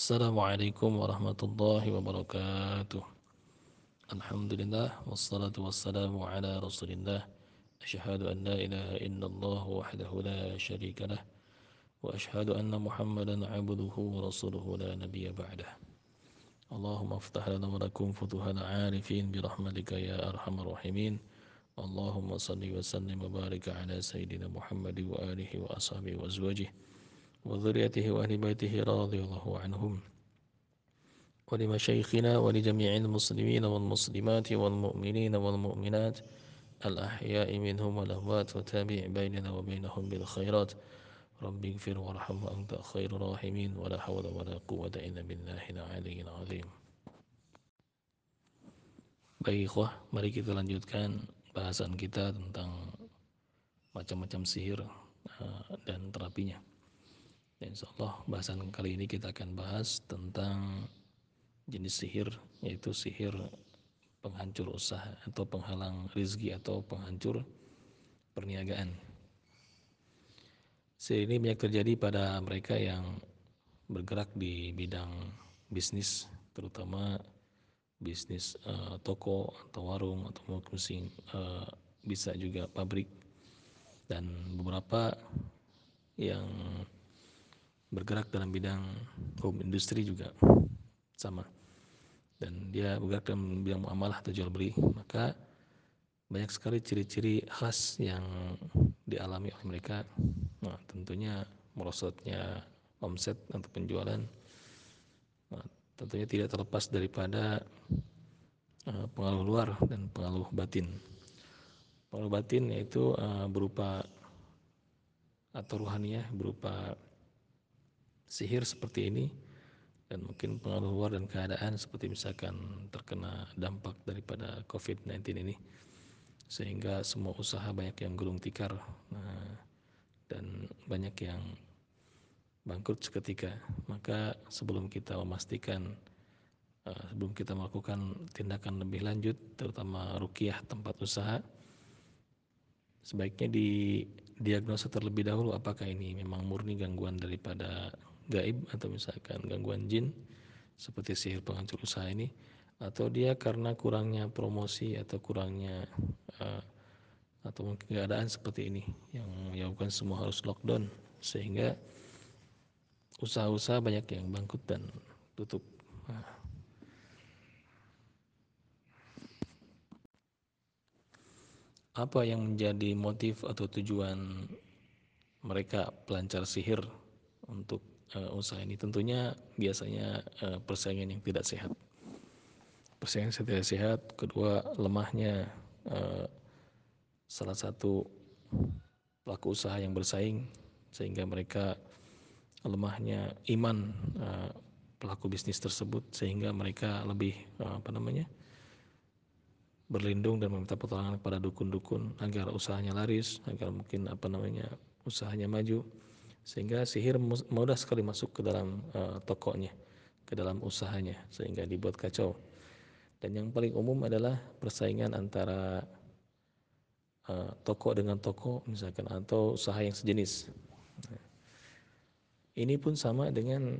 Assalamualaikum warahmatullahi wabarakatuh. Alhamdulillah wassalatu wassalamu ala Rasulillah. Asyhadu an la ilaha illallah wahdahu la syarika lah wa asyhadu anna Muhammadan abduhu wa rasuluhu la nabiyya ba'dah. Allahumma aftah lana wa lakum futuhal arifin bi rahmatika ya arhamar rahimin. Allahumma salli wa sallim wa barik ala sayyidina Muhammad wa alihi وذريته وأهل بيته رضي الله عنهم ولمشايخنا ولجميع المسلمين والمسلمات والمؤمنين والمؤمنات الأحياء منهم والأموات وتابع بيننا وبينهم بالخيرات. رب اغفر وارحم وأنت خير الراحمين. ولا حول ولا قوة إلا بالله العلي العظيم. Baik ikhwah, mari kita lanjutkan bahasan kita tentang macam-macam sihir dan terapinya. Insya Allah bahasan kali ini kita akan bahas tentang jenis sihir yaitu sihir penghancur usaha atau penghalang rizki atau penghancur perniagaan. Sihir ini banyak terjadi pada mereka yang bergerak di bidang bisnis terutama bisnis uh, toko atau warung atau mungkin uh, bisa juga pabrik dan beberapa yang bergerak dalam bidang home industry juga. Sama. Dan dia bergerak dalam bidang muamalah atau jual beli. Maka banyak sekali ciri-ciri khas yang dialami oleh mereka. Nah, tentunya merosotnya omset atau penjualan nah, tentunya tidak terlepas daripada uh, pengaruh luar dan pengaruh batin. Pengaruh batin yaitu uh, berupa atau ruhaniah berupa sihir seperti ini dan mungkin pengaruh luar dan keadaan seperti misalkan terkena dampak daripada COVID-19 ini sehingga semua usaha banyak yang gulung tikar nah, dan banyak yang bangkrut seketika. Maka sebelum kita memastikan uh, sebelum kita melakukan tindakan lebih lanjut terutama rukiah tempat usaha sebaiknya didiagnosa terlebih dahulu apakah ini memang murni gangguan daripada gaib atau misalkan gangguan jin seperti sihir penghancur usaha ini atau dia karena kurangnya promosi atau kurangnya uh, atau mungkin keadaan seperti ini yang menyebabkan semua harus lockdown sehingga usaha-usaha banyak yang bangkrut dan tutup. Nah. Apa yang menjadi motif atau tujuan mereka pelancar sihir untuk uh, usaha ini tentunya biasanya uh, persaingan yang tidak sehat. Persaingan yang tidak sehat kedua lemahnya uh, salah satu pelaku usaha yang bersaing sehingga mereka lemahnya iman uh, pelaku bisnis tersebut sehingga mereka lebih uh, apa namanya berlindung dan meminta pertolongan kepada dukun-dukun agar usahanya laris, agar mungkin apa namanya usahanya maju sehingga sihir mudah sekali masuk ke dalam uh, tokonya, ke dalam usahanya sehingga dibuat kacau. Dan yang paling umum adalah persaingan antara uh, toko dengan toko misalkan atau usaha yang sejenis. Ini pun sama dengan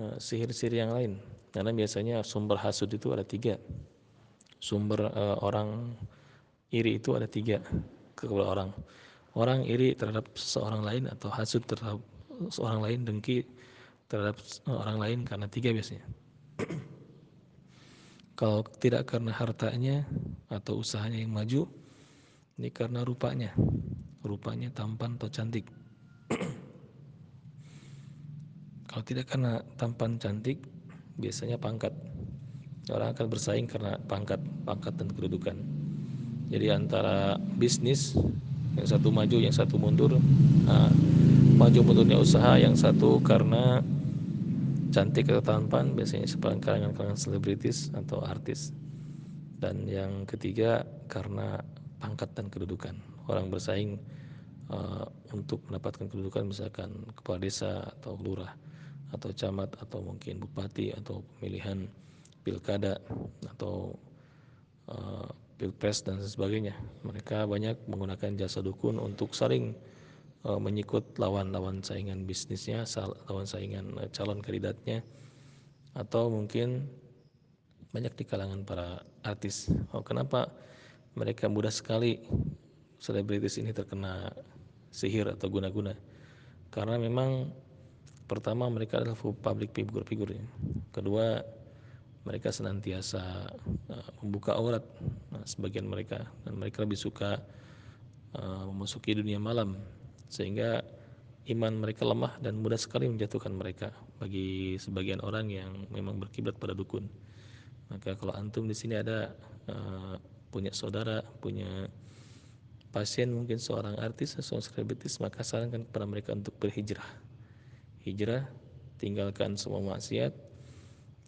uh, sihir-sihir yang lain karena biasanya sumber hasud itu ada tiga. Sumber uh, orang iri itu ada tiga kepada orang orang iri terhadap seorang lain atau hasud terhadap seorang lain dengki terhadap orang lain karena tiga biasanya. Kalau tidak karena hartanya atau usahanya yang maju ini karena rupanya. Rupanya tampan atau cantik. Kalau tidak karena tampan cantik biasanya pangkat. Orang akan bersaing karena pangkat pangkat dan kedudukan. Jadi antara bisnis yang satu maju yang satu mundur. Nah, maju mundurnya usaha yang satu karena cantik atau tampan biasanya sepanjang kalangan-kalangan selebritis atau artis. Dan yang ketiga karena pangkat dan kedudukan. Orang bersaing uh, untuk mendapatkan kedudukan misalkan kepala desa atau lurah atau camat atau mungkin bupati atau pemilihan pilkada atau uh, pilpres dan sebagainya. Mereka banyak menggunakan jasa dukun untuk saling uh, menyikut lawan-lawan saingan bisnisnya, lawan saingan uh, calon kandidatnya atau mungkin banyak di kalangan para artis. Oh, kenapa mereka mudah sekali selebritis ini terkena sihir atau guna-guna? Karena memang pertama mereka adalah public figure, ya. kedua mereka senantiasa uh, membuka aurat sebagian mereka dan mereka lebih suka uh, memasuki dunia malam sehingga iman mereka lemah dan mudah sekali menjatuhkan mereka bagi sebagian orang yang memang berkiblat pada dukun. Maka kalau antum di sini ada uh, punya saudara, punya pasien mungkin seorang artis, seorang selebritis, maka sarankan kepada mereka untuk berhijrah. Hijrah, tinggalkan semua maksiat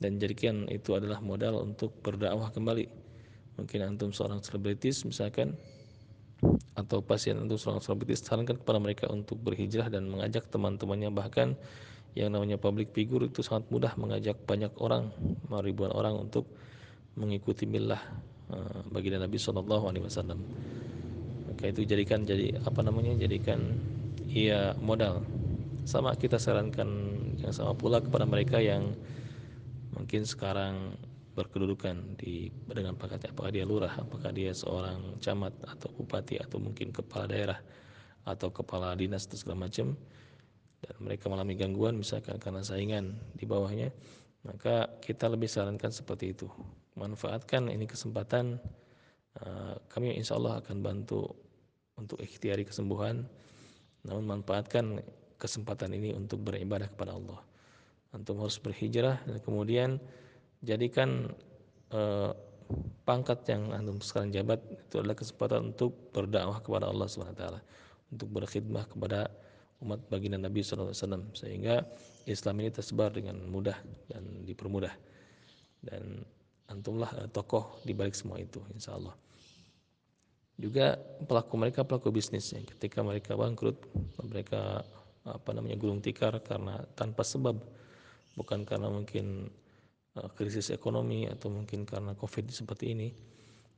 dan jadikan itu adalah modal untuk berdakwah kembali. Mungkin antum seorang selebritis misalkan atau pasien untuk seorang selebritis sarankan kepada mereka untuk berhijrah dan mengajak teman-temannya. Bahkan yang namanya public figure itu sangat mudah mengajak banyak orang ribuan orang untuk mengikuti milah uh, baginda Nabi Shallallahu Alaihi Wasallam. Maka itu jadikan jadi apa namanya jadikan ia modal. Sama kita sarankan yang sama pula kepada mereka yang mungkin sekarang berkedudukan di dengan pangkatnya apakah dia lurah apakah dia seorang camat atau bupati atau mungkin kepala daerah atau kepala dinas atau segala macam dan mereka mengalami gangguan misalkan karena saingan di bawahnya maka kita lebih sarankan seperti itu. Manfaatkan ini kesempatan uh, kami insya Allah akan bantu untuk ikhtiari kesembuhan namun manfaatkan kesempatan ini untuk beribadah kepada Allah. Antum harus berhijrah dan kemudian jadikan eh, pangkat yang antum sekarang jabat itu adalah kesempatan untuk berdakwah kepada Allah swt untuk berkhidmah kepada umat baginda Nabi SAW sehingga Islam ini tersebar dengan mudah dan dipermudah. Dan antumlah eh, tokoh di balik semua itu insya Allah. Juga pelaku mereka pelaku bisnis ya. ketika mereka bangkrut mereka apa namanya gulung tikar karena tanpa sebab. Bukan karena mungkin krisis ekonomi atau mungkin karena covid seperti ini.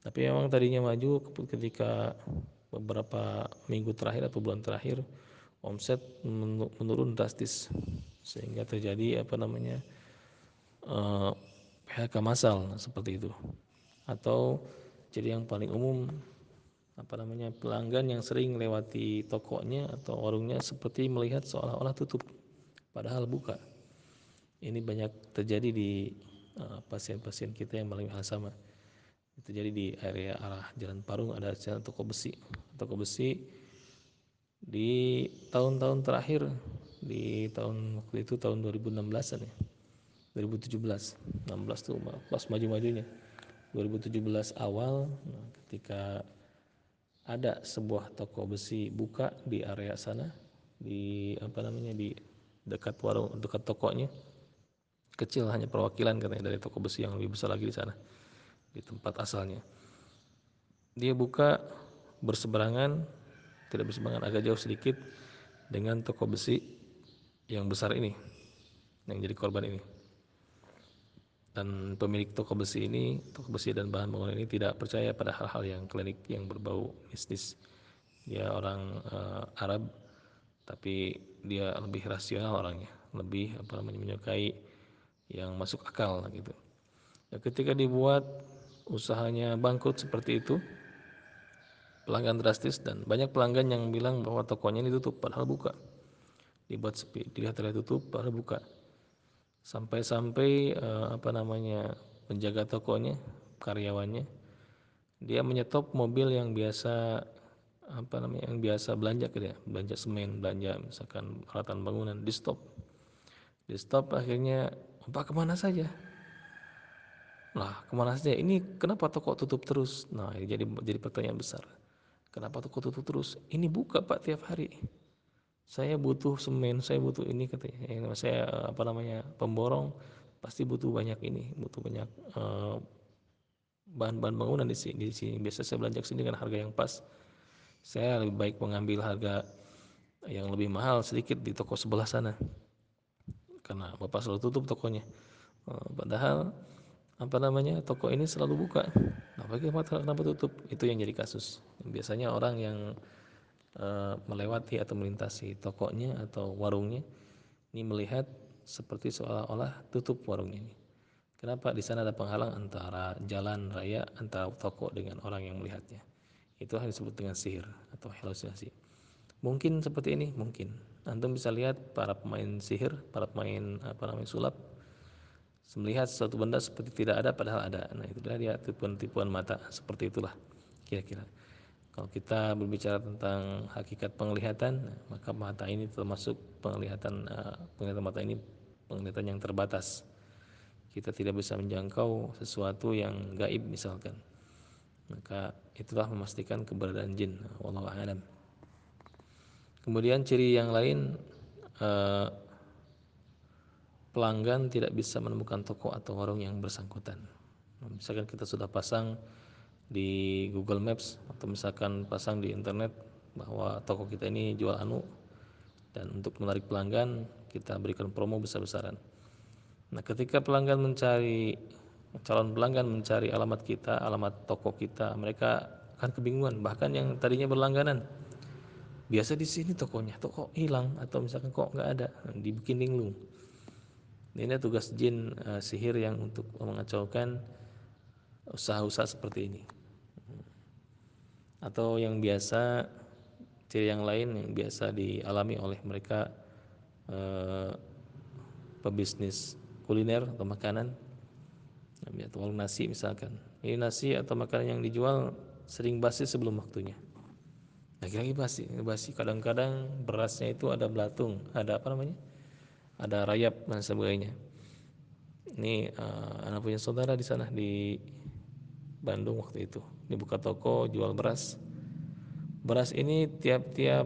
Tapi memang tadinya maju ketika beberapa minggu terakhir atau bulan terakhir omset menurun drastis. Sehingga terjadi apa namanya uh, eh, PHK massal seperti itu. Atau jadi yang paling umum apa namanya pelanggan yang sering lewati tokonya atau warungnya seperti melihat seolah-olah tutup padahal buka. Ini banyak terjadi di Eh, pasien-pasien kita yang mengalami hal sama itu jadi di area arah Jalan Parung ada jalan toko besi. Toko besi di tahun-tahun terakhir di tahun waktu itu tahun 2016an ya. 2017 16 tuh pas maju-majunya. 2017 awal nah, ketika ada sebuah toko besi buka di area sana di apa namanya di dekat warung dekat tokonya kecil hanya perwakilan katanya dari toko besi yang lebih besar lagi di sana di tempat asalnya. Dia buka berseberangan tidak berseberangan agak jauh sedikit dengan toko besi yang besar ini yang jadi korban ini. Dan pemilik toko besi ini toko besi dan bahan bangunan ini tidak percaya pada hal-hal yang klinik yang berbau mistis. Dia orang uh, Arab tapi dia lebih rasional orangnya lebih apa menyukai yang masuk akal gitu. Ya, ketika dibuat usahanya bangkrut seperti itu, pelanggan drastis dan banyak pelanggan yang bilang bahwa tokonya ini tutup padahal buka. Dibuat sepi, dilihat terlihat tutup padahal buka. Sampai-sampai eh, apa namanya penjaga tokonya, karyawannya, dia menyetop mobil yang biasa apa namanya yang biasa belanja ke dia, belanja semen, belanja misalkan peralatan bangunan di stop. Di stop akhirnya Pak ke mana saja? Nah, ke mana saja? Ini kenapa toko tutup terus? Nah, ini jadi jadi pertanyaan besar. Kenapa toko tutup terus? Ini buka Pak tiap hari. Saya butuh semen, saya butuh ini katanya. Yang saya apa namanya pemborong pasti butuh banyak ini, butuh banyak eh, bahan-bahan bangunan di sini. Di sini biasa saya belanja sini dengan harga yang pas. Saya lebih baik mengambil harga yang lebih mahal sedikit di toko sebelah sana karena bapak selalu tutup tokonya. Oh, padahal apa namanya toko ini selalu buka. Nah bagaimana kenapa tutup? Itu yang jadi kasus. Biasanya orang yang uh, melewati atau melintasi tokonya atau warungnya ini melihat seperti seolah-olah tutup warungnya ini. Kenapa? Di sana ada penghalang antara jalan raya antara toko dengan orang yang melihatnya? Itu yang disebut dengan sihir atau halusinasi. Mungkin seperti ini, mungkin. Antum bisa lihat para pemain sihir, para pemain apa namanya sulap melihat sesuatu benda seperti tidak ada padahal ada. Nah, itu dia tipuan-tipuan mata seperti itulah kira-kira. Kalau kita berbicara tentang hakikat penglihatan, maka mata ini termasuk penglihatan uh, penglihatan mata ini penglihatan yang terbatas. Kita tidak bisa menjangkau sesuatu yang gaib misalkan. Maka itulah memastikan keberadaan jin. Wallahu a'lam. Kemudian ciri yang lain uh, pelanggan tidak bisa menemukan toko atau warung yang bersangkutan. Misalkan kita sudah pasang di Google Maps atau misalkan pasang di internet bahwa toko kita ini jual anu dan untuk menarik pelanggan kita berikan promo besar-besaran. Nah, ketika pelanggan mencari calon pelanggan mencari alamat kita, alamat toko kita, mereka akan kebingungan. Bahkan yang tadinya berlangganan, biasa di sini tokonya, toko hilang? Atau misalkan kok nggak ada, dibikin linglung. Ini tugas jin uh, sihir yang untuk mengacaukan usaha-usaha seperti ini. Atau yang biasa ciri yang lain yang biasa dialami oleh mereka uh, pebisnis kuliner atau makanan. Atau nasi misalkan. Ini nasi atau makanan yang dijual sering basi sebelum waktunya lagi-lagi basi basi kadang-kadang berasnya itu ada belatung ada apa namanya ada rayap dan sebagainya. Ini uh, anak punya saudara di sana di Bandung waktu itu. Dibuka toko jual beras. Beras ini tiap-tiap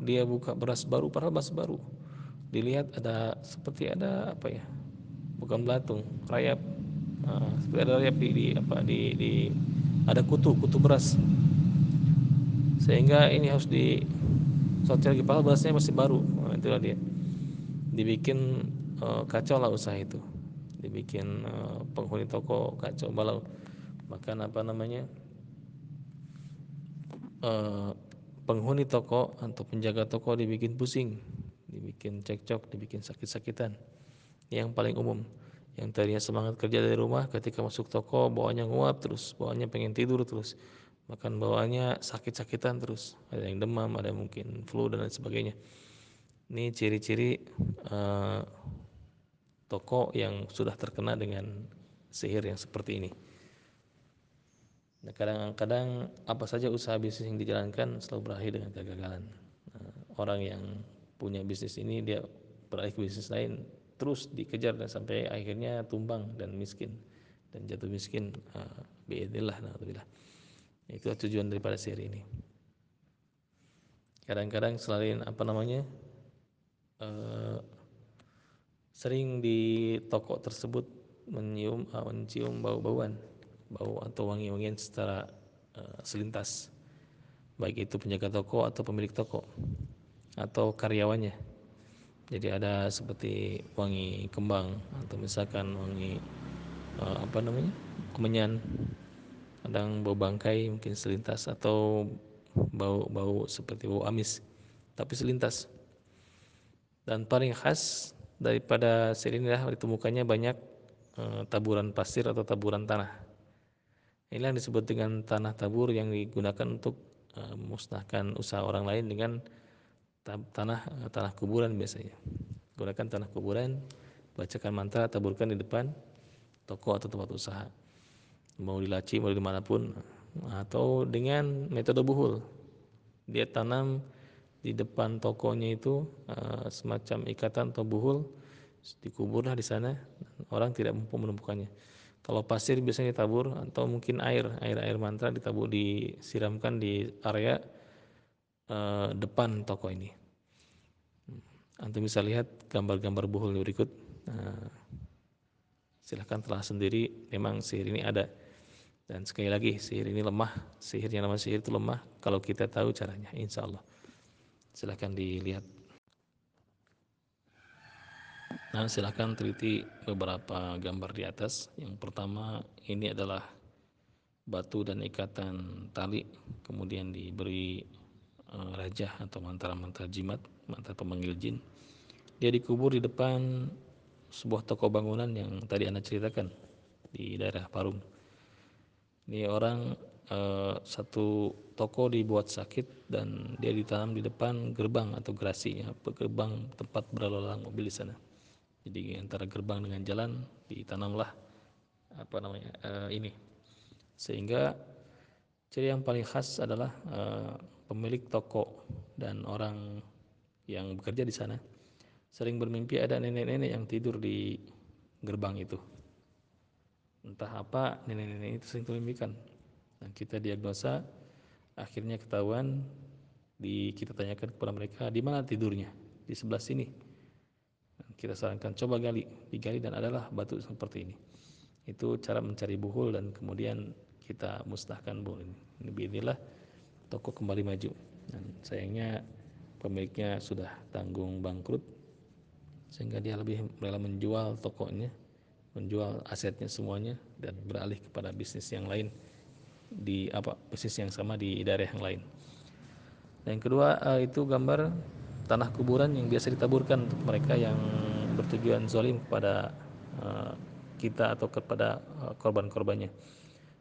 dia buka beras baru, padahal beras baru. Dilihat ada seperti ada apa ya? Bukan belatung, rayap. Uh, seperti ada rayap di, di apa di, di ada kutu, kutu beras. Sehingga ini harus di sosial kepala berasnya masih baru. Nah, itulah dia. Dibikin uh, kacau lah usaha itu. Dibikin uh, penghuni toko kacau balau. Bahkan apa namanya uh, penghuni toko atau penjaga toko dibikin pusing. Dibikin cekcok dibikin sakit-sakitan. Yang paling umum. Yang tadinya semangat kerja dari rumah ketika masuk toko bawaannya nguap terus. Bawaannya pengen tidur terus bahkan bawaannya sakit-sakitan terus ada yang demam ada yang mungkin flu dan lain sebagainya ini ciri-ciri uh, toko yang sudah terkena dengan sihir yang seperti ini. Nah, kadang-kadang apa saja usaha bisnis yang dijalankan selalu berakhir dengan kegagalan. Nah, orang yang punya bisnis ini dia beralih ke bisnis lain terus dikejar dan sampai akhirnya tumbang dan miskin dan jatuh miskin uh, biidillah alhamdulillah. Itu tujuan daripada sihir ini. Kadang-kadang selain apa namanya Eh, sering di toko tersebut menyium uh, mencium bau-bauan bau atau wangi-wangian secara uh, selintas. Baik itu penjaga toko atau pemilik toko atau karyawannya. Jadi ada seperti wangi kembang atau misalkan wangi uh, apa namanya kemenyan kadang bau bangkai mungkin selintas atau bau-bau seperti bau amis tapi selintas dan paling khas daripada sir inilah ditemukannya banyak e, taburan pasir atau taburan tanah. Inilah yang disebut dengan tanah tabur yang digunakan untuk e, memusnahkan usaha orang lain dengan tanah e, tanah kuburan biasanya. Gunakan tanah kuburan, bacakan mantra, taburkan di depan toko atau tempat usaha. Mau di laci, mau di mana pun, atau dengan metode buhul. Dia tanam di depan tokonya itu uh, semacam ikatan atau buhul dikuburlah di sana orang tidak mampu menemukannya kalau pasir biasanya ditabur atau mungkin air air air mantra ditabur disiramkan di area uh, depan toko ini. Antum bisa lihat gambar-gambar buhul berikut. Uh, silahkan telah sendiri memang sihir ini ada dan sekali lagi sihir ini lemah sihir yang namanya sihir itu lemah kalau kita tahu caranya insya Allah Silahkan dilihat. Nah, silahkan teliti beberapa gambar di atas. Yang pertama ini adalah batu dan ikatan tali, kemudian diberi uh, rajah atau mantra-mantra jimat, mantra pemanggil jin. Dia dikubur di depan sebuah toko bangunan yang tadi anda ceritakan di daerah Parung. Ini orang eh, satu toko dibuat sakit dan dia ditanam di depan gerbang atau gerasi ya, gerbang tempat berlalu lalang mobil di sana. Jadi antara gerbang dengan jalan ditanamlah apa namanya eh, ini sehingga ciri yang paling khas adalah eh, pemilik toko dan orang yang bekerja di sana sering bermimpi ada nenek-nenek yang tidur di gerbang itu entah apa nenek-nenek itu sering termimpikan dan kita diagnosa akhirnya ketahuan di kita tanyakan kepada mereka di mana tidurnya? Di sebelah sini. Kita sarankan coba gali digali dan adalah batu seperti ini. Itu cara mencari buhul dan kemudian kita musnahkan buhul ini. Inilah toko kembali maju. Dan sayangnya pemiliknya sudah tanggung bangkrut sehingga dia lebih rela menjual tokonya menjual asetnya semuanya dan beralih kepada bisnis yang lain di apa bisnis yang sama di daerah yang lain. Dan yang kedua uh, itu gambar tanah kuburan yang biasa ditaburkan untuk mereka yang bertujuan zalim kepada uh, kita atau kepada uh, korban-korbannya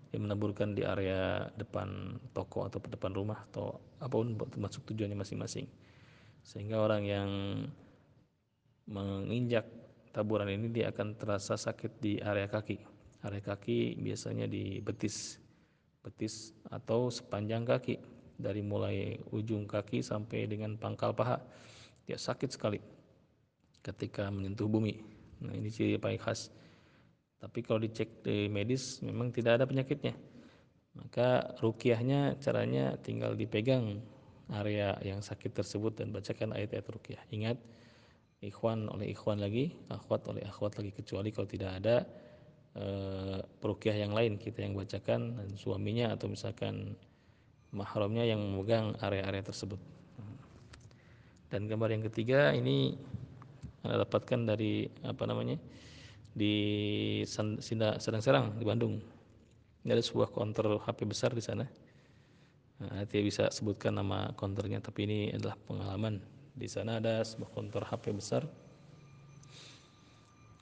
yang menaburkan di area depan toko atau depan rumah atau apa pun termasuk tujuannya masing-masing sehingga orang yang menginjak taburan ini dia akan terasa sakit di area kaki. Area kaki biasanya di betis betis atau sepanjang kaki dari mulai ujung kaki sampai dengan pangkal paha. Dia sakit sekali ketika menyentuh bumi. Nah ini ciri paling khas. Tapi kalau dicek di medis memang tidak ada penyakitnya. Maka rukiahnya caranya tinggal dipegang area yang sakit tersebut dan bacakan ayat-ayat rukiah. Ingat ikhwan oleh ikhwan lagi akhwat oleh akhwat lagi kecuali kalau tidak ada Eh, perukiah yang lain kita yang bacakan dan suaminya atau misalkan mahramnya yang memegang area-area tersebut. Dan gambar yang ketiga ini anda dapatkan dari apa namanya di Sedang Serang di Bandung. Ini ada sebuah konter HP besar di sana. Nah, nanti bisa sebutkan nama konternya, tapi ini adalah pengalaman. Di sana ada sebuah konter HP besar.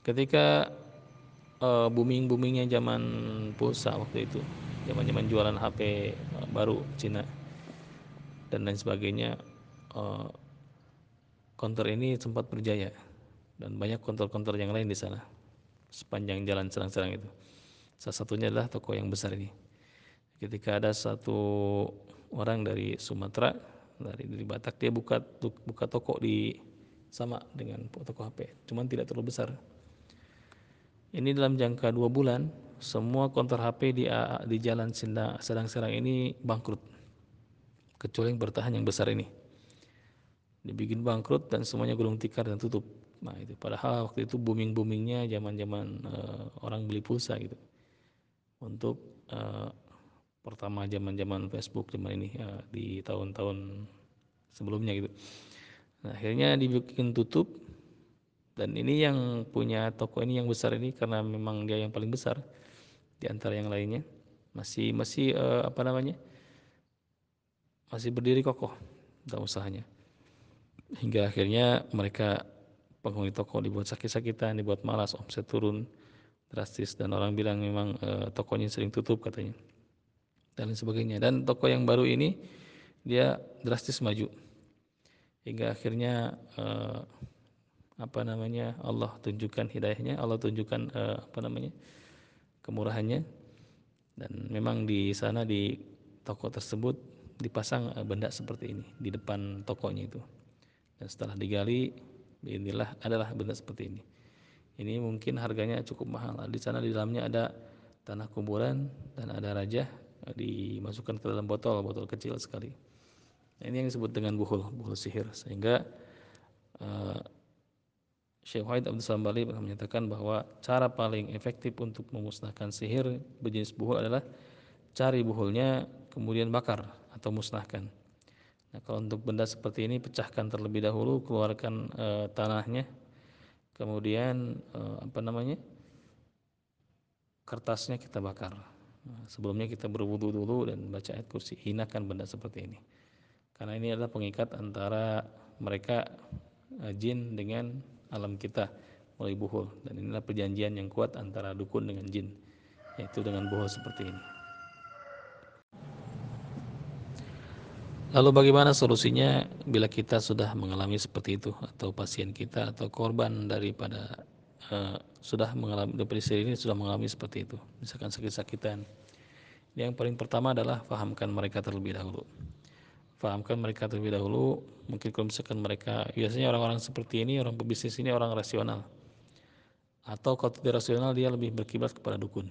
Ketika uh, booming-boomingnya zaman pulsa waktu itu zaman-zaman jualan HP eh, baru Cina dan lain sebagainya uh, konter ini sempat berjaya dan banyak konter-konter yang lain di sana sepanjang jalan serang-serang itu salah satunya adalah toko yang besar ini ketika ada satu orang dari Sumatera dari dari Batak dia buka buka toko di sama dengan toko HP cuman tidak terlalu besar. Ini dalam jangka dua bulan semua konter HP di di jalan Sedang Serang ini bangkrut kecuali yang bertahan yang besar ini. Dibikin bangkrut dan semuanya gulung tikar dan tutup. Nah itu padahal waktu itu booming boomingnya zaman zaman uh, orang beli pulsa gitu. Untuk uh, pertama zaman zaman Facebook zaman ini uh, di tahun-tahun sebelumnya gitu. Nah, akhirnya dibikin tutup. Dan ini yang punya toko ini yang besar ini karena memang dia yang paling besar di antara yang lainnya. Masih masih uh, apa namanya? Masih berdiri kokoh dalam usahanya. Hingga akhirnya mereka penghuni toko dibuat sakit-sakitan dibuat malas omset turun drastis. Dan orang bilang memang uh, tokonya sering tutup katanya dan lain sebagainya. Dan toko yang baru ini dia drastis maju. Hingga akhirnya uh, apa namanya Allah tunjukkan hidayahnya Allah tunjukkan uh, apa namanya kemurahannya. Dan memang di sana di toko tersebut dipasang uh, benda seperti ini di depan tokonya itu. Dan setelah digali inilah adalah benda seperti ini. Ini mungkin harganya cukup mahal. Di sana di dalamnya ada tanah kuburan dan ada raja dimasukkan ke dalam botol botol kecil sekali nah, ini yang disebut dengan buhul buhul sihir sehingga uh, Syekh Wahid Abdul Salam Bali pernah menyatakan bahwa cara paling efektif untuk memusnahkan sihir berjenis buhul adalah cari buhulnya kemudian bakar atau musnahkan. Nah, kalau untuk benda seperti ini pecahkan terlebih dahulu, keluarkan e, tanahnya, kemudian e, apa namanya kertasnya kita bakar. Nah, sebelumnya kita berwudu dulu dan baca ayat kursi, hinakan benda seperti ini. Karena ini adalah pengikat antara mereka e, jin dengan alam kita mulai buhul. Dan inilah perjanjian yang kuat antara dukun dengan jin yaitu dengan buhul seperti ini. Lalu bagaimana solusinya bila kita sudah mengalami seperti itu atau pasien kita atau korban daripada uh, sudah mengalami depresi ini sudah mengalami seperti itu, misalkan sakit-sakitan. Yang paling pertama adalah fahamkan mereka terlebih dahulu. Fahamkan mereka terlebih dahulu. Mungkin kalau misalkan mereka biasanya orang-orang seperti ini orang pebisnis ini orang rasional. Atau kalau tidak rasional dia lebih berkiblat kepada dukun.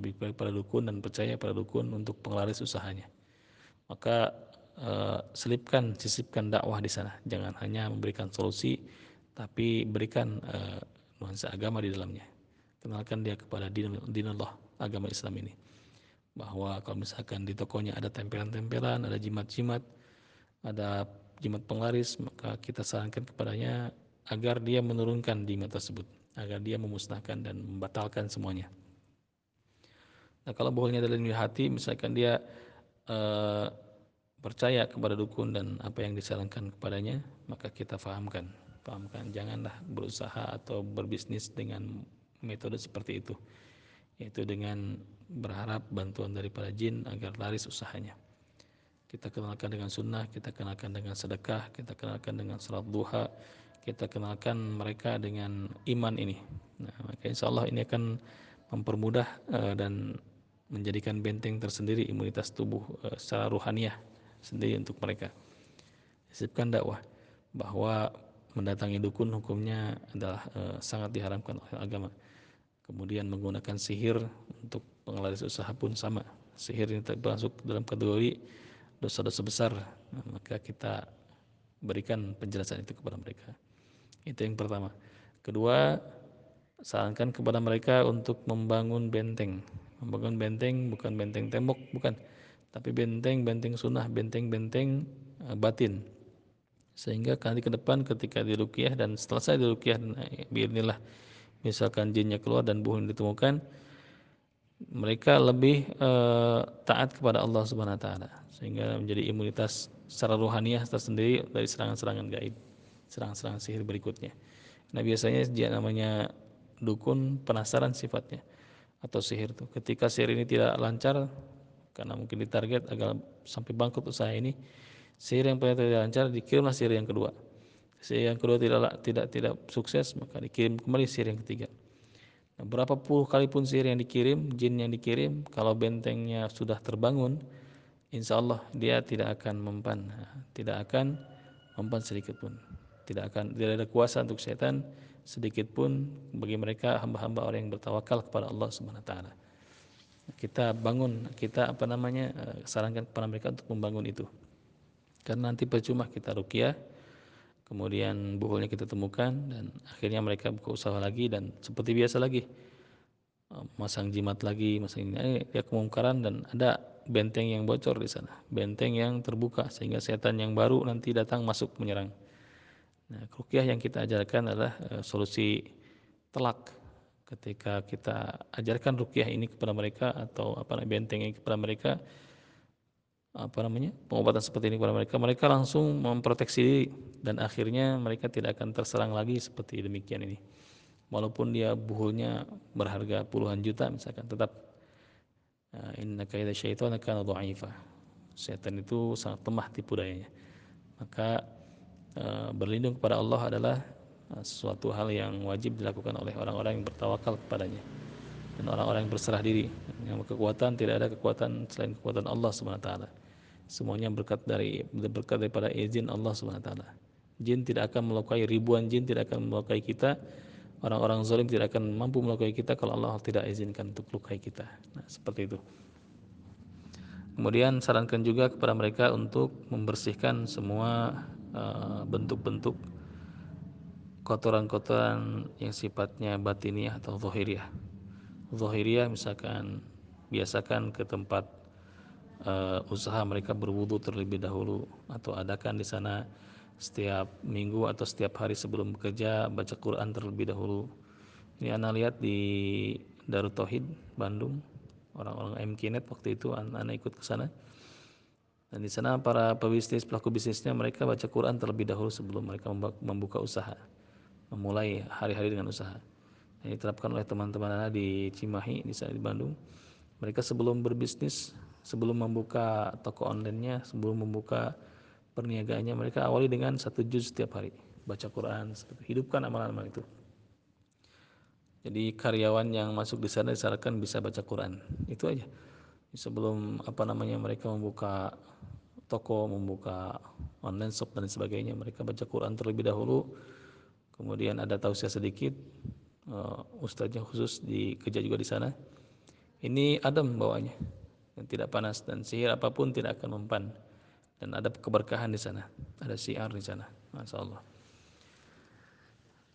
Lebih baik pada dukun dan percaya pada dukun untuk penglaris usahanya. Maka uh, selipkan, sisipkan dakwah di sana. Jangan hanya memberikan solusi, tapi berikan uh, nuansa agama di dalamnya. Kenalkan dia kepada din, din Allah, agama Islam ini. Bahwa kalau misalkan di tokonya ada tempelan-tempelan, ada jimat-jimat, ada jimat penglaris, maka kita sarankan kepadanya agar dia menurunkan jimat tersebut, agar dia memusnahkan dan membatalkan semuanya. Nah, kalau bohongnya dalam hati, misalkan dia uh, percaya kepada dukun dan apa yang disarankan kepadanya, maka kita fahamkan. Fahamkan, janganlah berusaha atau berbisnis dengan metode seperti itu. Yaitu dengan berharap bantuan daripada jin agar laris usahanya. Kita kenalkan dengan sunnah, kita kenalkan dengan sedekah, kita kenalkan dengan salat duha, kita kenalkan mereka dengan iman ini. Nah, maka insya Allah ini akan mempermudah uh, dan menjadikan benteng tersendiri imunitas tubuh uh, secara ruhaniah sendiri untuk mereka. Sisipkan dakwah bahwa mendatangi dukun hukumnya adalah e, sangat diharamkan oleh agama. Kemudian menggunakan sihir untuk penglaris usaha pun sama. Sihir ini termasuk dalam kategori dosa-dosa besar. Nah, maka kita berikan penjelasan itu kepada mereka. Itu yang pertama. Kedua, sarankan kepada mereka untuk membangun benteng. Membangun benteng bukan benteng tembok, bukan tapi benteng-benteng sunnah, benteng-benteng uh, batin. Sehingga kali ke depan ketika dirukyah dan setelah saya dirukyah, eh, biarlah misalkan jinnya keluar dan buhun ditemukan, mereka lebih uh, taat kepada Allah Subhanahu wa taala sehingga menjadi imunitas secara rohaniah tersendiri dari serangan-serangan gaib, serangan-serangan sihir berikutnya. Nah, biasanya dia namanya dukun penasaran sifatnya atau sihir itu. Ketika sihir ini tidak lancar, karena mungkin ditarget agar sampai bangkrut usaha ini sihir yang pernah tidak lancar dikirimlah sihir yang kedua. Sihir yang kedua tidak tidak tidak sukses maka dikirim kembali sihir yang ketiga. Nah, berapa puluh kali pun sihir yang dikirim jin yang dikirim kalau bentengnya sudah terbangun insya Allah dia tidak akan mempan tidak akan mempan sedikit pun. Tidak akan tidak ada kuasa untuk setan sedikit pun bagi mereka hamba-hamba orang yang bertawakal kepada Allah Subhanahu taala. Kita bangun kita apa namanya eh, sarankan kepada mereka untuk membangun itu karena nanti percuma kita rukyah kemudian buhulnya kita temukan dan akhirnya mereka buka usaha lagi dan seperti biasa lagi. Eh, masang jimat lagi masang ini dia kemungkaran dan ada benteng yang bocor di sana. Benteng yang terbuka sehingga setan yang baru nanti datang masuk menyerang. Nah rukyah yang kita ajarkan adalah solusi telak. Ketika kita ajarkan rukyah ini kepada mereka atau apa benteng ini kepada mereka apa namanya pengobatan seperti ini kepada mereka. Mereka langsung memproteksi diri dan akhirnya mereka tidak akan terserang lagi seperti demikian ini. Walaupun dia buhulnya berharga puluhan juta misalkan tetap uh, inna kaida syaitan dha'ifa. Setan itu sangat lemah tipu dayanya. Maka uh, berlindung kepada Allah adalah Nah, sesuatu hal yang wajib dilakukan oleh orang-orang yang bertawakal kepadanya dan orang-orang yang berserah diri. Yang kekuatan tidak ada kekuatan selain kekuatan Allah swt. Semuanya berkat dari berkat daripada izin Allah swt. jin tidak akan melukai ribuan jin tidak akan melukai kita orang-orang zalim tidak akan mampu melukai kita kalau Allah tidak izinkan untuk melukai kita nah, seperti itu kemudian sarankan juga kepada mereka untuk membersihkan semua uh, bentuk-bentuk uh, kotoran-kotoran yang sifatnya batiniah atau zahiriah. Zahiriah misalkan biasakan ke tempat uh, usaha mereka berwudu terlebih dahulu atau adakan di sana setiap minggu atau setiap hari sebelum bekerja baca Quran terlebih dahulu. Ini anak lihat di Darut Tauhid Bandung, orang-orang MKNet waktu itu anak ikut ke sana. Dan di sana para pebisnis pelaku bisnisnya mereka baca Quran terlebih dahulu sebelum mereka membuka usaha memulai hari-hari dengan usaha. Ini diterapkan oleh teman-teman Anda di Cimahi di sana di Bandung. Mereka sebelum berbisnis, sebelum membuka toko online-nya, sebelum membuka perniagaannya, mereka awali dengan satu juz setiap hari, baca Quran, hidupkan amalan-amalan itu. Jadi karyawan yang masuk di sana disarankan bisa baca Quran. Itu aja. Sebelum apa namanya mereka membuka toko, membuka online shop dan sebagainya, mereka baca Quran terlebih dahulu. Kemudian ada tausiah sedikit, uh, ustadznya khusus di kerja juga di sana. Ini adem bawahnya, yang tidak panas dan sihir apa pun tidak akan mempan. Dan ada keberkahan di sana, ada siar di sana, masya Allah.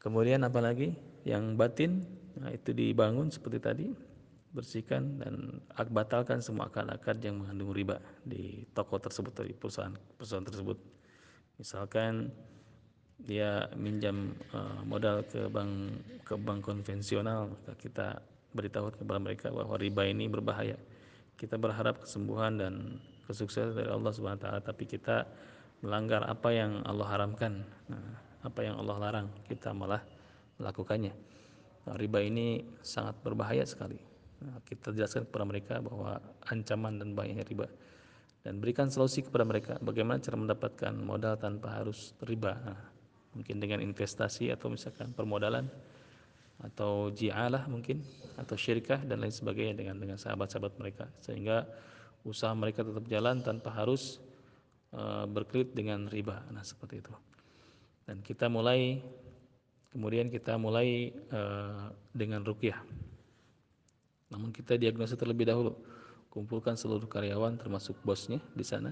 Kemudian apalagi yang batin nah itu dibangun seperti tadi. Bersihkan dan batalkan semua akad-akad yang mengandung riba di toko tersebut di perusahaan perusahaan tersebut. Misalkan dia minjam uh, modal ke bank ke bank konvensional maka kita beritahu kepada mereka bahwa riba ini berbahaya kita berharap kesembuhan dan kesuksesan dari Allah Subhanahu taala tapi kita melanggar apa yang Allah haramkan. Nah, apa yang Allah larang kita malah melakukannya. Nah, riba ini sangat berbahaya sekali. Nah, kita jelaskan kepada mereka bahwa ancaman dan bahayanya riba. Dan berikan solusi kepada mereka bagaimana cara mendapatkan modal tanpa harus riba. Nah, mungkin dengan investasi atau misalkan permodalan atau jialah mungkin atau syirkah dan lain sebagainya dengan dengan sahabat-sahabat mereka sehingga usaha mereka tetap jalan tanpa harus uh, berkelit dengan riba nah seperti itu dan kita mulai Kemudian kita mulai uh, dengan rukyah. Namun kita diagnosa terlebih dahulu. Kumpulkan seluruh karyawan termasuk bosnya di sana.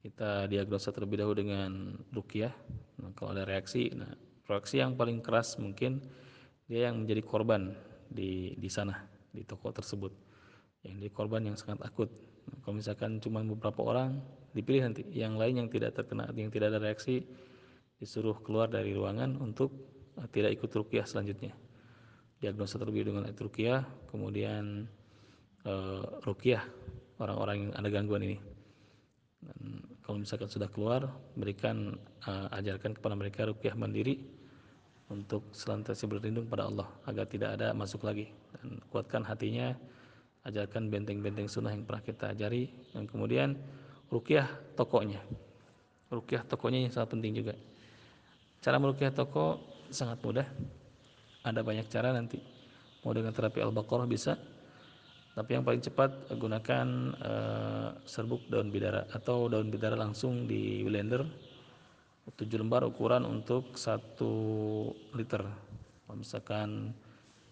Kita diagnosa terlebih dahulu dengan rukyah. Nah, kalau ada reaksi, nah reaksi yang paling keras mungkin dia yang menjadi korban di di sana di toko tersebut. Yang di korban yang sangat akut. Kalau misalkan cuma beberapa orang dipilih nanti, yang lain yang tidak terkena, yang tidak ada reaksi disuruh keluar dari ruangan untuk Eh, tidak ikut rukyah selanjutnya diagnosa terlebih dengan rukyah kemudian e, rukyah orang-orang yang ada gangguan ini dan kalau misalkan sudah keluar berikan e, ajarkan kepada mereka rukyah mandiri untuk selantas berlindung pada Allah agar tidak ada masuk lagi. Dan kuatkan hatinya ajarkan benteng-benteng sunnah yang pernah kita ajari. Dan kemudian rukyah tokonya. Rukyah tokonya yang sangat penting juga. Cara merukyah toko sangat mudah. Ada banyak cara nanti. Mau dengan terapi al-baqarah bisa. Tapi yang paling cepat gunakan uh, serbuk daun bidara atau daun bidara langsung di blender 7 lembar ukuran untuk 1 liter kalau misalkan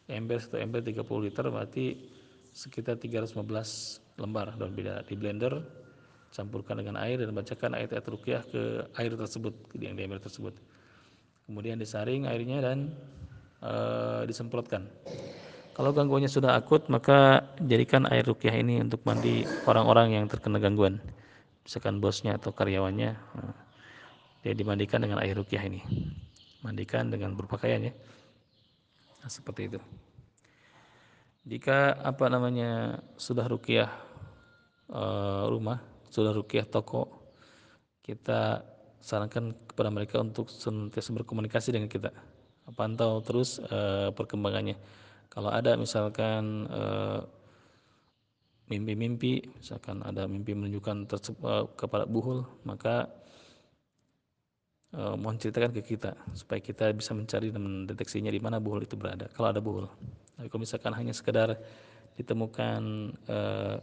ember satu ember 30 liter berarti sekitar 315 lembar daun bidara di blender campurkan dengan air dan bacakan ayat-ayat rukyah ke air tersebut yang di ember tersebut kemudian disaring airnya dan e, disemprotkan. Kalau gangguannya sudah akut, maka jadikan air rukyah ini untuk mandi orang-orang yang terkena gangguan. Misalkan bosnya atau karyawannya, dia dimandikan dengan air rukyah ini. Mandikan dengan berpakaian ya. Nah, seperti itu. Jika apa namanya sudah rukyah e, rumah, sudah rukyah toko, kita sarankan kepada mereka untuk senantiasa berkomunikasi dengan kita pantau terus uh, perkembangannya kalau ada misalkan mimpi-mimpi uh, misalkan ada mimpi menunjukkan kepada buhul maka uh, mohon ceritakan ke kita supaya kita bisa mencari dan mendeteksinya di mana buhul itu berada kalau ada buhul tapi kalau misalkan hanya sekedar ditemukan uh,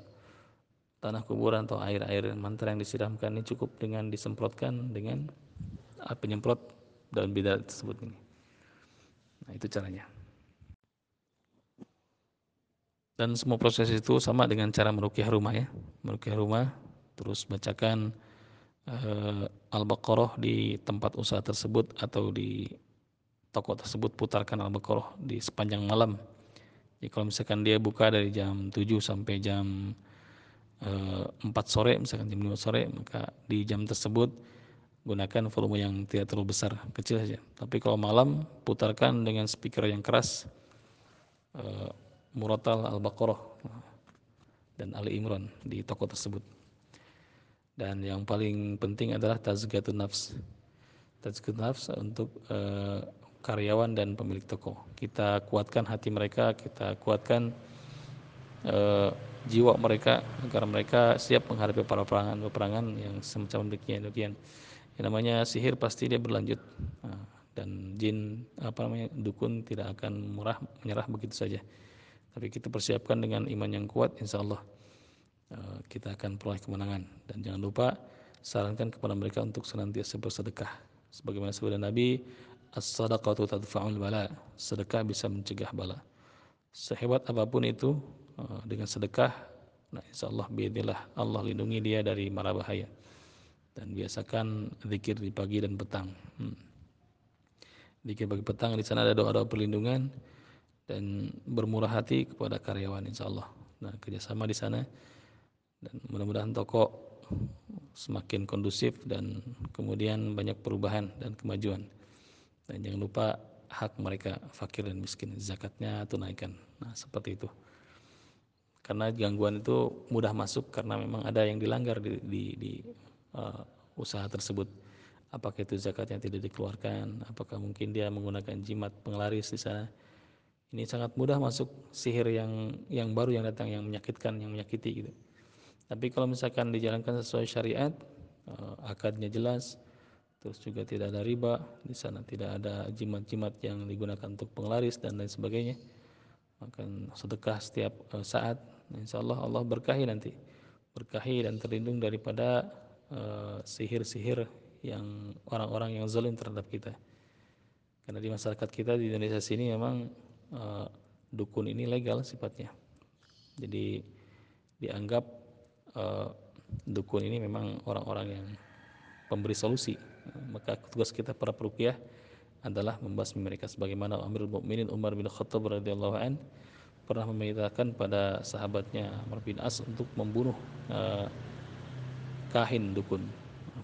tanah kuburan atau air-air mantra yang disiramkan ini cukup dengan disemprotkan dengan penyemprot daun bidar tersebut ini. Nah, itu caranya. Dan semua proses itu sama dengan cara merukyah rumah ya. Merukyah rumah terus bacakan Al-Baqarah di tempat usaha tersebut atau di toko tersebut putarkan Al-Baqarah di sepanjang malam. Jadi kalau misalkan dia buka dari jam 7 sampai jam 4 eh, sore misalkan jam 5 sore maka di jam tersebut gunakan volume yang tidak terlalu besar kecil saja tapi kalau malam putarkan dengan speaker yang keras uh, Muratal Al-Baqarah dan Ali Imran di toko tersebut dan yang paling penting adalah tazkiyatun nafs tazkiyatun nafs untuk uh, karyawan dan pemilik toko. Kita kuatkan hati mereka, kita kuatkan uh, jiwa mereka agar mereka siap menghadapi para peperangan-peperangan yang semacam demikian. demikian. Yang namanya sihir pasti dia berlanjut uh, dan jin apa namanya dukun tidak akan murah menyerah begitu saja. Tapi kita persiapkan dengan iman yang kuat, insya Allah kita akan peroleh kemenangan. Dan jangan lupa sarankan kepada mereka untuk senantiasa bersedekah. Sebagaimana sabda Nabi, as-sadaqatu tadfa'ul bala. Sedekah bisa mencegah bala. Sehebat apa pun itu, uh, dengan sedekah, nah insya Allah biidillah Allah lindungi dia dari mara bahaya. Dan biasakan zikir di pagi dan petang. Hmm. Zikir pagi petang di sana ada doa-doa perlindungan dan bermurah hati kepada karyawan insya Allah. Nah kerjasama di sana dan mudah-mudahan toko semakin kondusif dan kemudian banyak perubahan dan kemajuan. Dan jangan lupa hak mereka fakir dan miskin, zakatnya tunaikan. Nah, seperti itu. Karena gangguan itu mudah masuk karena memang ada yang dilanggar di, di, di uh, usaha tersebut. Apakah itu zakatnya tidak dikeluarkan? Apakah mungkin dia menggunakan jimat penglaris di sana? Ini sangat mudah masuk sihir yang yang baru yang datang yang menyakitkan, yang menyakiti gitu. Tapi kalau misalkan dijalankan sesuai syariat, uh, akadnya jelas, terus juga tidak ada riba, di sana tidak ada jimat-jimat yang digunakan untuk penglaris dan lain sebagainya. Maka sedekah setiap uh, saat, insya Allah Allah berkahi nanti, berkahi dan terlindung daripada uh, sihir-sihir yang orang-orang yang zalim terhadap kita. Karena di masyarakat kita di Indonesia sini memang dukun ini legal sifatnya. Jadi dianggap uh, dukun ini memang orang-orang yang pemberi solusi. Maka tugas kita para perukiah adalah membasmi mereka sebagaimana Amirul Mukminin Umar bin Khattab radhiyallahu an pernah memerintahkan pada sahabatnya Amr bin As untuk membunuh uh, kahin dukun.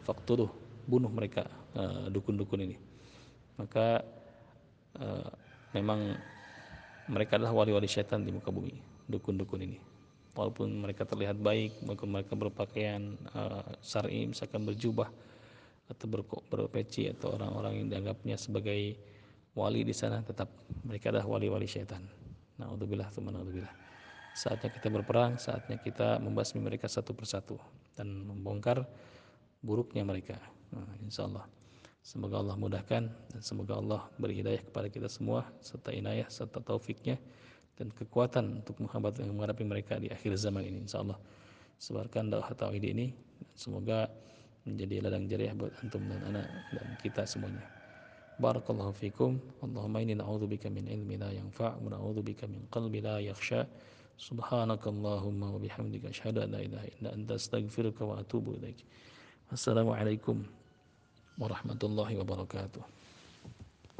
Fakturuh bunuh mereka dukun dukun-dukun ini. Maka memang mereka adalah wali-wali syaitan di muka bumi, dukun-dukun ini walaupun mereka terlihat baik, walaupun mereka berpakaian uh, syar'i misalkan berjubah atau ber, berpeci atau orang-orang yang dianggapnya sebagai wali di sana tetap mereka adalah wali-wali syaitan. Nauzubillah naudzubillah. Saatnya kita berperang, saatnya kita membasmi mereka satu persatu dan membongkar buruknya mereka. Nah, insya Allah. Semoga Allah mudahkan dan semoga Allah beri hidayah kepada kita semua serta inayah serta taufiknya dan kekuatan untuk menghadapi mereka di akhir zaman ini insyaallah. Sebarkan dakwah tauhid ini semoga menjadi ladang jariah buat antum dan anak dan kita semuanya. Barakallahu fikum. Allahumma inni na'udzubika min ilmi la yanfa' wa na'udzubika min qalbi la yakhsha. Subhanakallahumma wa bihamdika asyhadu an la ilaha illa anta astaghfiruka wa atubu ilaik. Assalamu alaikum warahmatullahi wabarakatuh